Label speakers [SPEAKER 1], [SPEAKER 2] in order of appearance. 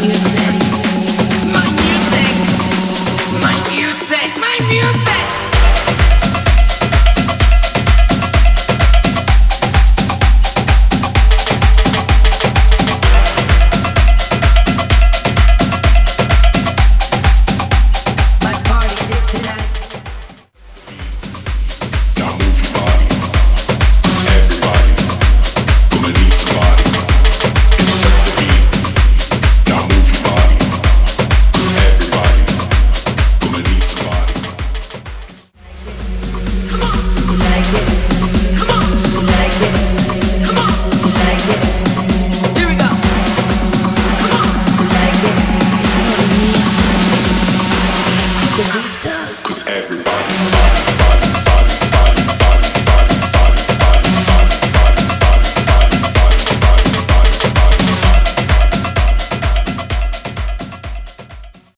[SPEAKER 1] you music. Cause everybody's